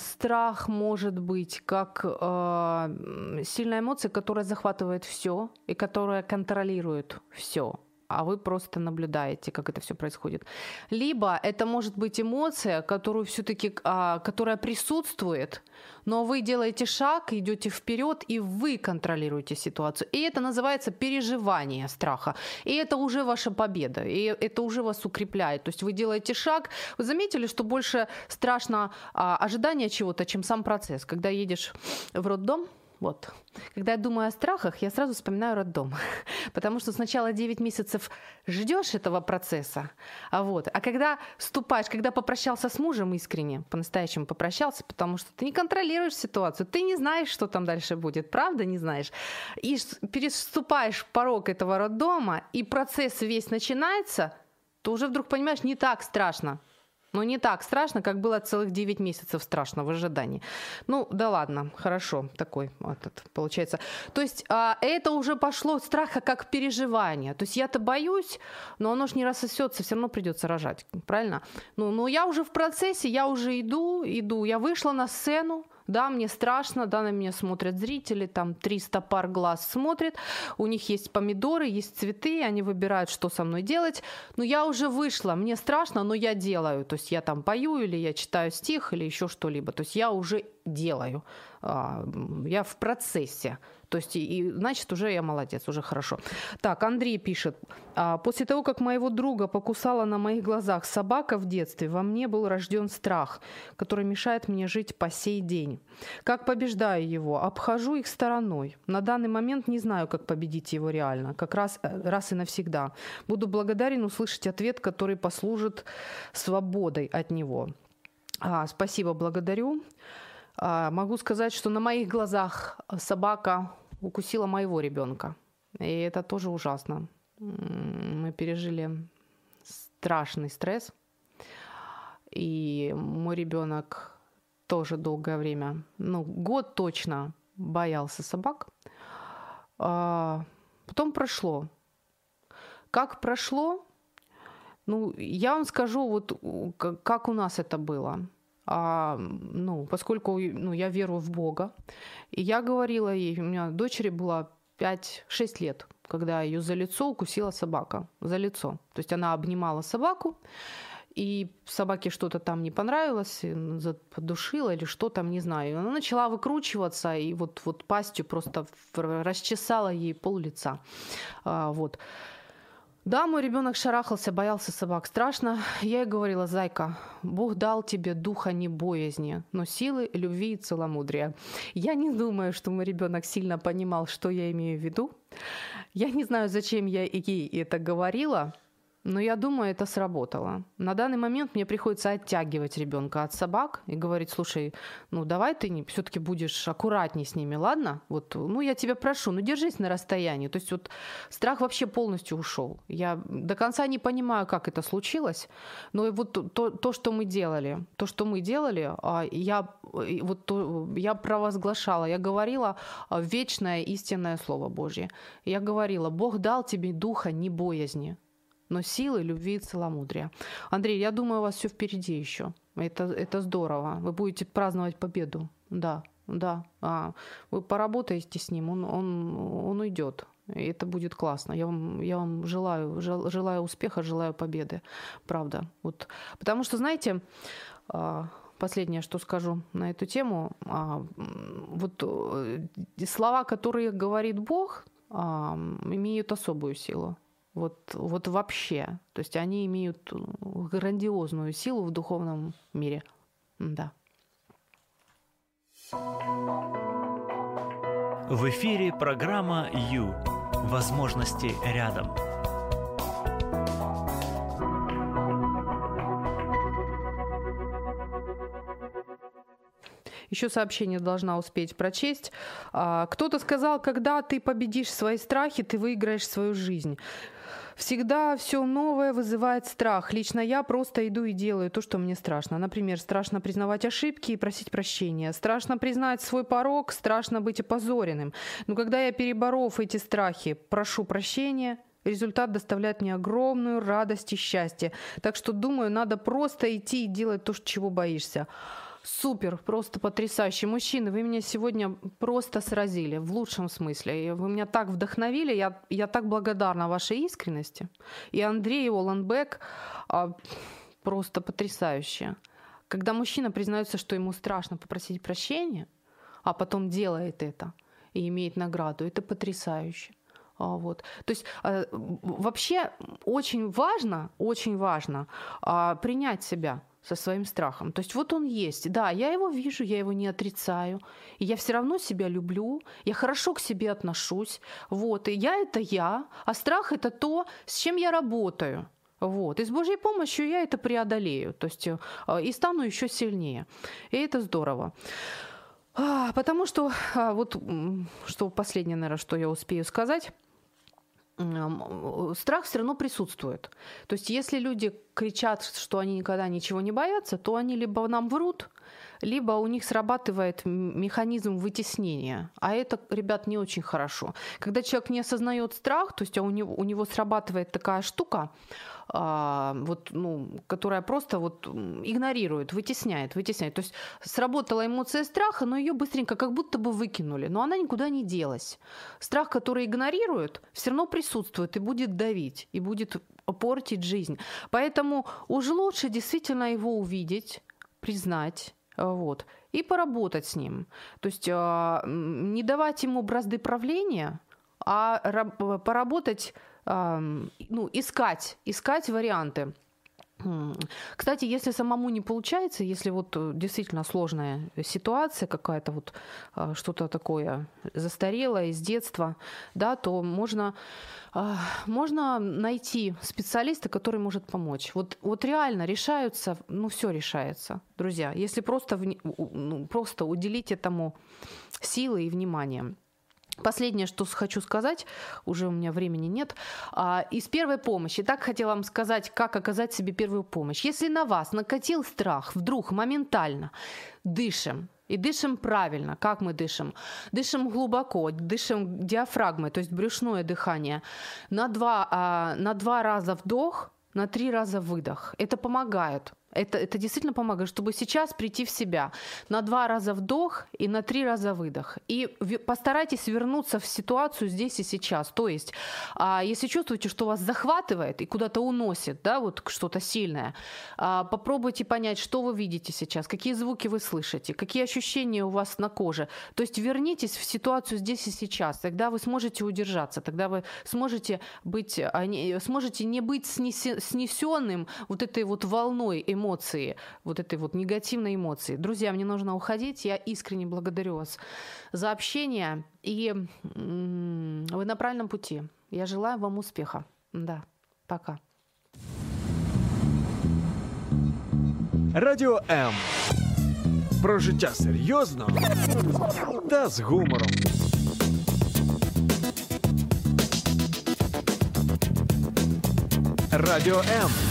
страх может быть как э, сильная эмоция, которая захватывает все и которая контролирует все а вы просто наблюдаете, как это все происходит. Либо это может быть эмоция, которую все-таки, а, которая присутствует, но вы делаете шаг, идете вперед, и вы контролируете ситуацию. И это называется переживание страха. И это уже ваша победа, и это уже вас укрепляет. То есть вы делаете шаг. Вы заметили, что больше страшно а, ожидание чего-то, чем сам процесс. Когда едешь в роддом, вот. Когда я думаю о страхах, я сразу вспоминаю роддом. Потому что сначала 9 месяцев ждешь этого процесса, а, вот. а когда ступаешь, когда попрощался с мужем искренне, по-настоящему попрощался, потому что ты не контролируешь ситуацию, ты не знаешь, что там дальше будет, правда не знаешь. И переступаешь порог этого роддома, и процесс весь начинается, то уже вдруг понимаешь, не так страшно. Ну, не так страшно, как было целых 9 месяцев страшно в ожидании. Ну, да ладно, хорошо, такой этот, получается. То есть а, это уже пошло страха как переживание. То есть я-то боюсь, но оно ж не рассосется, все равно придется рожать, правильно? Ну, ну, я уже в процессе, я уже иду, иду. Я вышла на сцену, да, мне страшно, да, на меня смотрят зрители, там 300 пар глаз смотрят, у них есть помидоры, есть цветы, они выбирают, что со мной делать. Но я уже вышла, мне страшно, но я делаю. То есть я там пою или я читаю стих или еще что-либо. То есть я уже делаю, а, я в процессе. То есть, и, значит, уже я молодец, уже хорошо. Так, Андрей пишет. «А, После того, как моего друга покусала на моих глазах собака в детстве, во мне был рожден страх, который мешает мне жить по сей день. Как побеждаю его? Обхожу их стороной. На данный момент не знаю, как победить его реально, как раз, э, раз и навсегда. Буду благодарен услышать ответ, который послужит свободой от него. А, спасибо, благодарю. А, могу сказать, что на моих глазах собака укусила моего ребенка. И это тоже ужасно. Мы пережили страшный стресс. И мой ребенок тоже долгое время, ну, год точно боялся собак. А потом прошло. Как прошло, ну, я вам скажу, вот как у нас это было а, ну, поскольку ну, я верую в Бога. И я говорила ей, у меня дочери было 5-6 лет, когда ее за лицо укусила собака. За лицо. То есть она обнимала собаку, и собаке что-то там не понравилось, подушила или что там, не знаю. Она начала выкручиваться и вот, вот пастью просто расчесала ей пол лица. А, вот. Да, мой ребенок шарахался, боялся собак. Страшно. Я ей говорила, зайка, Бог дал тебе духа не боязни, но силы, любви и целомудрия. Я не думаю, что мой ребенок сильно понимал, что я имею в виду. Я не знаю, зачем я ей это говорила, но я думаю, это сработало. На данный момент мне приходится оттягивать ребенка от собак и говорить, слушай, ну давай ты все-таки будешь аккуратней с ними, ладно? Вот, ну я тебя прошу, ну держись на расстоянии. То есть вот страх вообще полностью ушел. Я до конца не понимаю, как это случилось, но вот то, то что мы делали, то, что мы делали, а, я вот то, я провозглашала, я говорила а, вечное истинное Слово Божье. Я говорила, Бог дал тебе духа не боязни но силы, любви и целомудрия. Андрей, я думаю, у вас все впереди еще. Это, это здорово. Вы будете праздновать победу. Да, да. А, вы поработаете с ним, он, он, он уйдет. И это будет классно. Я вам, я вам желаю, желаю успеха, желаю победы. Правда. Вот. Потому что, знаете, а, последнее, что скажу на эту тему, а, вот э, слова, которые говорит Бог, а, имеют особую силу. Вот, вот вообще. То есть они имеют грандиозную силу в духовном мире. Да. В эфире программа «Ю». Возможности рядом. Еще сообщение должна успеть прочесть. А, кто-то сказал, когда ты победишь свои страхи, ты выиграешь свою жизнь. Всегда все новое вызывает страх. Лично я просто иду и делаю то, что мне страшно. Например, страшно признавать ошибки и просить прощения. Страшно признать свой порог, страшно быть опозоренным. Но когда я, переборов эти страхи, прошу прощения, результат доставляет мне огромную радость и счастье. Так что, думаю, надо просто идти и делать то, чего боишься. Супер, просто потрясающий. Мужчины, вы меня сегодня просто сразили, в лучшем смысле. Вы меня так вдохновили, я, я так благодарна вашей искренности. И Андрей Оланбек а, просто потрясающе. Когда мужчина признается, что ему страшно попросить прощения, а потом делает это и имеет награду, это потрясающе. А, вот. То есть а, вообще очень важно, очень важно а, принять себя со своим страхом. То есть вот он есть. Да, я его вижу, я его не отрицаю. И я все равно себя люблю, я хорошо к себе отношусь. Вот, и я это я, а страх это то, с чем я работаю. Вот. И с Божьей помощью я это преодолею. То есть э, и стану еще сильнее. И это здорово. А, потому что а, вот что последнее, наверное, что я успею сказать страх все равно присутствует. То есть если люди кричат, что они никогда ничего не боятся, то они либо нам врут, либо у них срабатывает механизм вытеснения. А это, ребят, не очень хорошо. Когда человек не осознает страх, то есть а у него, у него срабатывает такая штука, вот, ну, которая просто вот игнорирует, вытесняет, вытесняет. То есть сработала эмоция страха, но ее быстренько как будто бы выкинули, но она никуда не делась. Страх, который игнорирует, все равно присутствует и будет давить, и будет портить жизнь. Поэтому уж лучше действительно его увидеть, признать, вот, и поработать с ним. То есть а, не давать ему бразды правления, а поработать ну, искать, искать варианты. Кстати, если самому не получается, если вот э, действительно сложная ситуация какая-то, вот а, что-то такое застарелое из детства, да, то можно, а, можно найти специалиста, который может помочь. Вот, вот реально решаются, ну все решается, друзья, если просто, ну, просто уделить этому силы и внимание. Последнее, что хочу сказать, уже у меня времени нет, а, из первой помощи. Так хотела вам сказать, как оказать себе первую помощь. Если на вас накатил страх вдруг моментально, дышим, и дышим правильно. Как мы дышим? Дышим глубоко, дышим диафрагмой, то есть брюшное дыхание. На два, а, на два раза вдох, на три раза выдох. Это помогает. Это, это действительно помогает, чтобы сейчас прийти в себя. На два раза вдох и на три раза выдох. И постарайтесь вернуться в ситуацию здесь и сейчас. То есть, а, если чувствуете, что вас захватывает и куда-то уносит, да, вот что-то сильное, а, попробуйте понять, что вы видите сейчас, какие звуки вы слышите, какие ощущения у вас на коже. То есть вернитесь в ситуацию здесь и сейчас. Тогда вы сможете удержаться, тогда вы сможете быть, а, сможете не быть снесенным вот этой вот волной эмоций эмоции, вот этой вот негативной эмоции. Друзья, мне нужно уходить. Я искренне благодарю вас за общение. И вы на правильном пути. Я желаю вам успеха. Да, пока. Радіо М. Про життя серйозно та з гумором. Радіо М.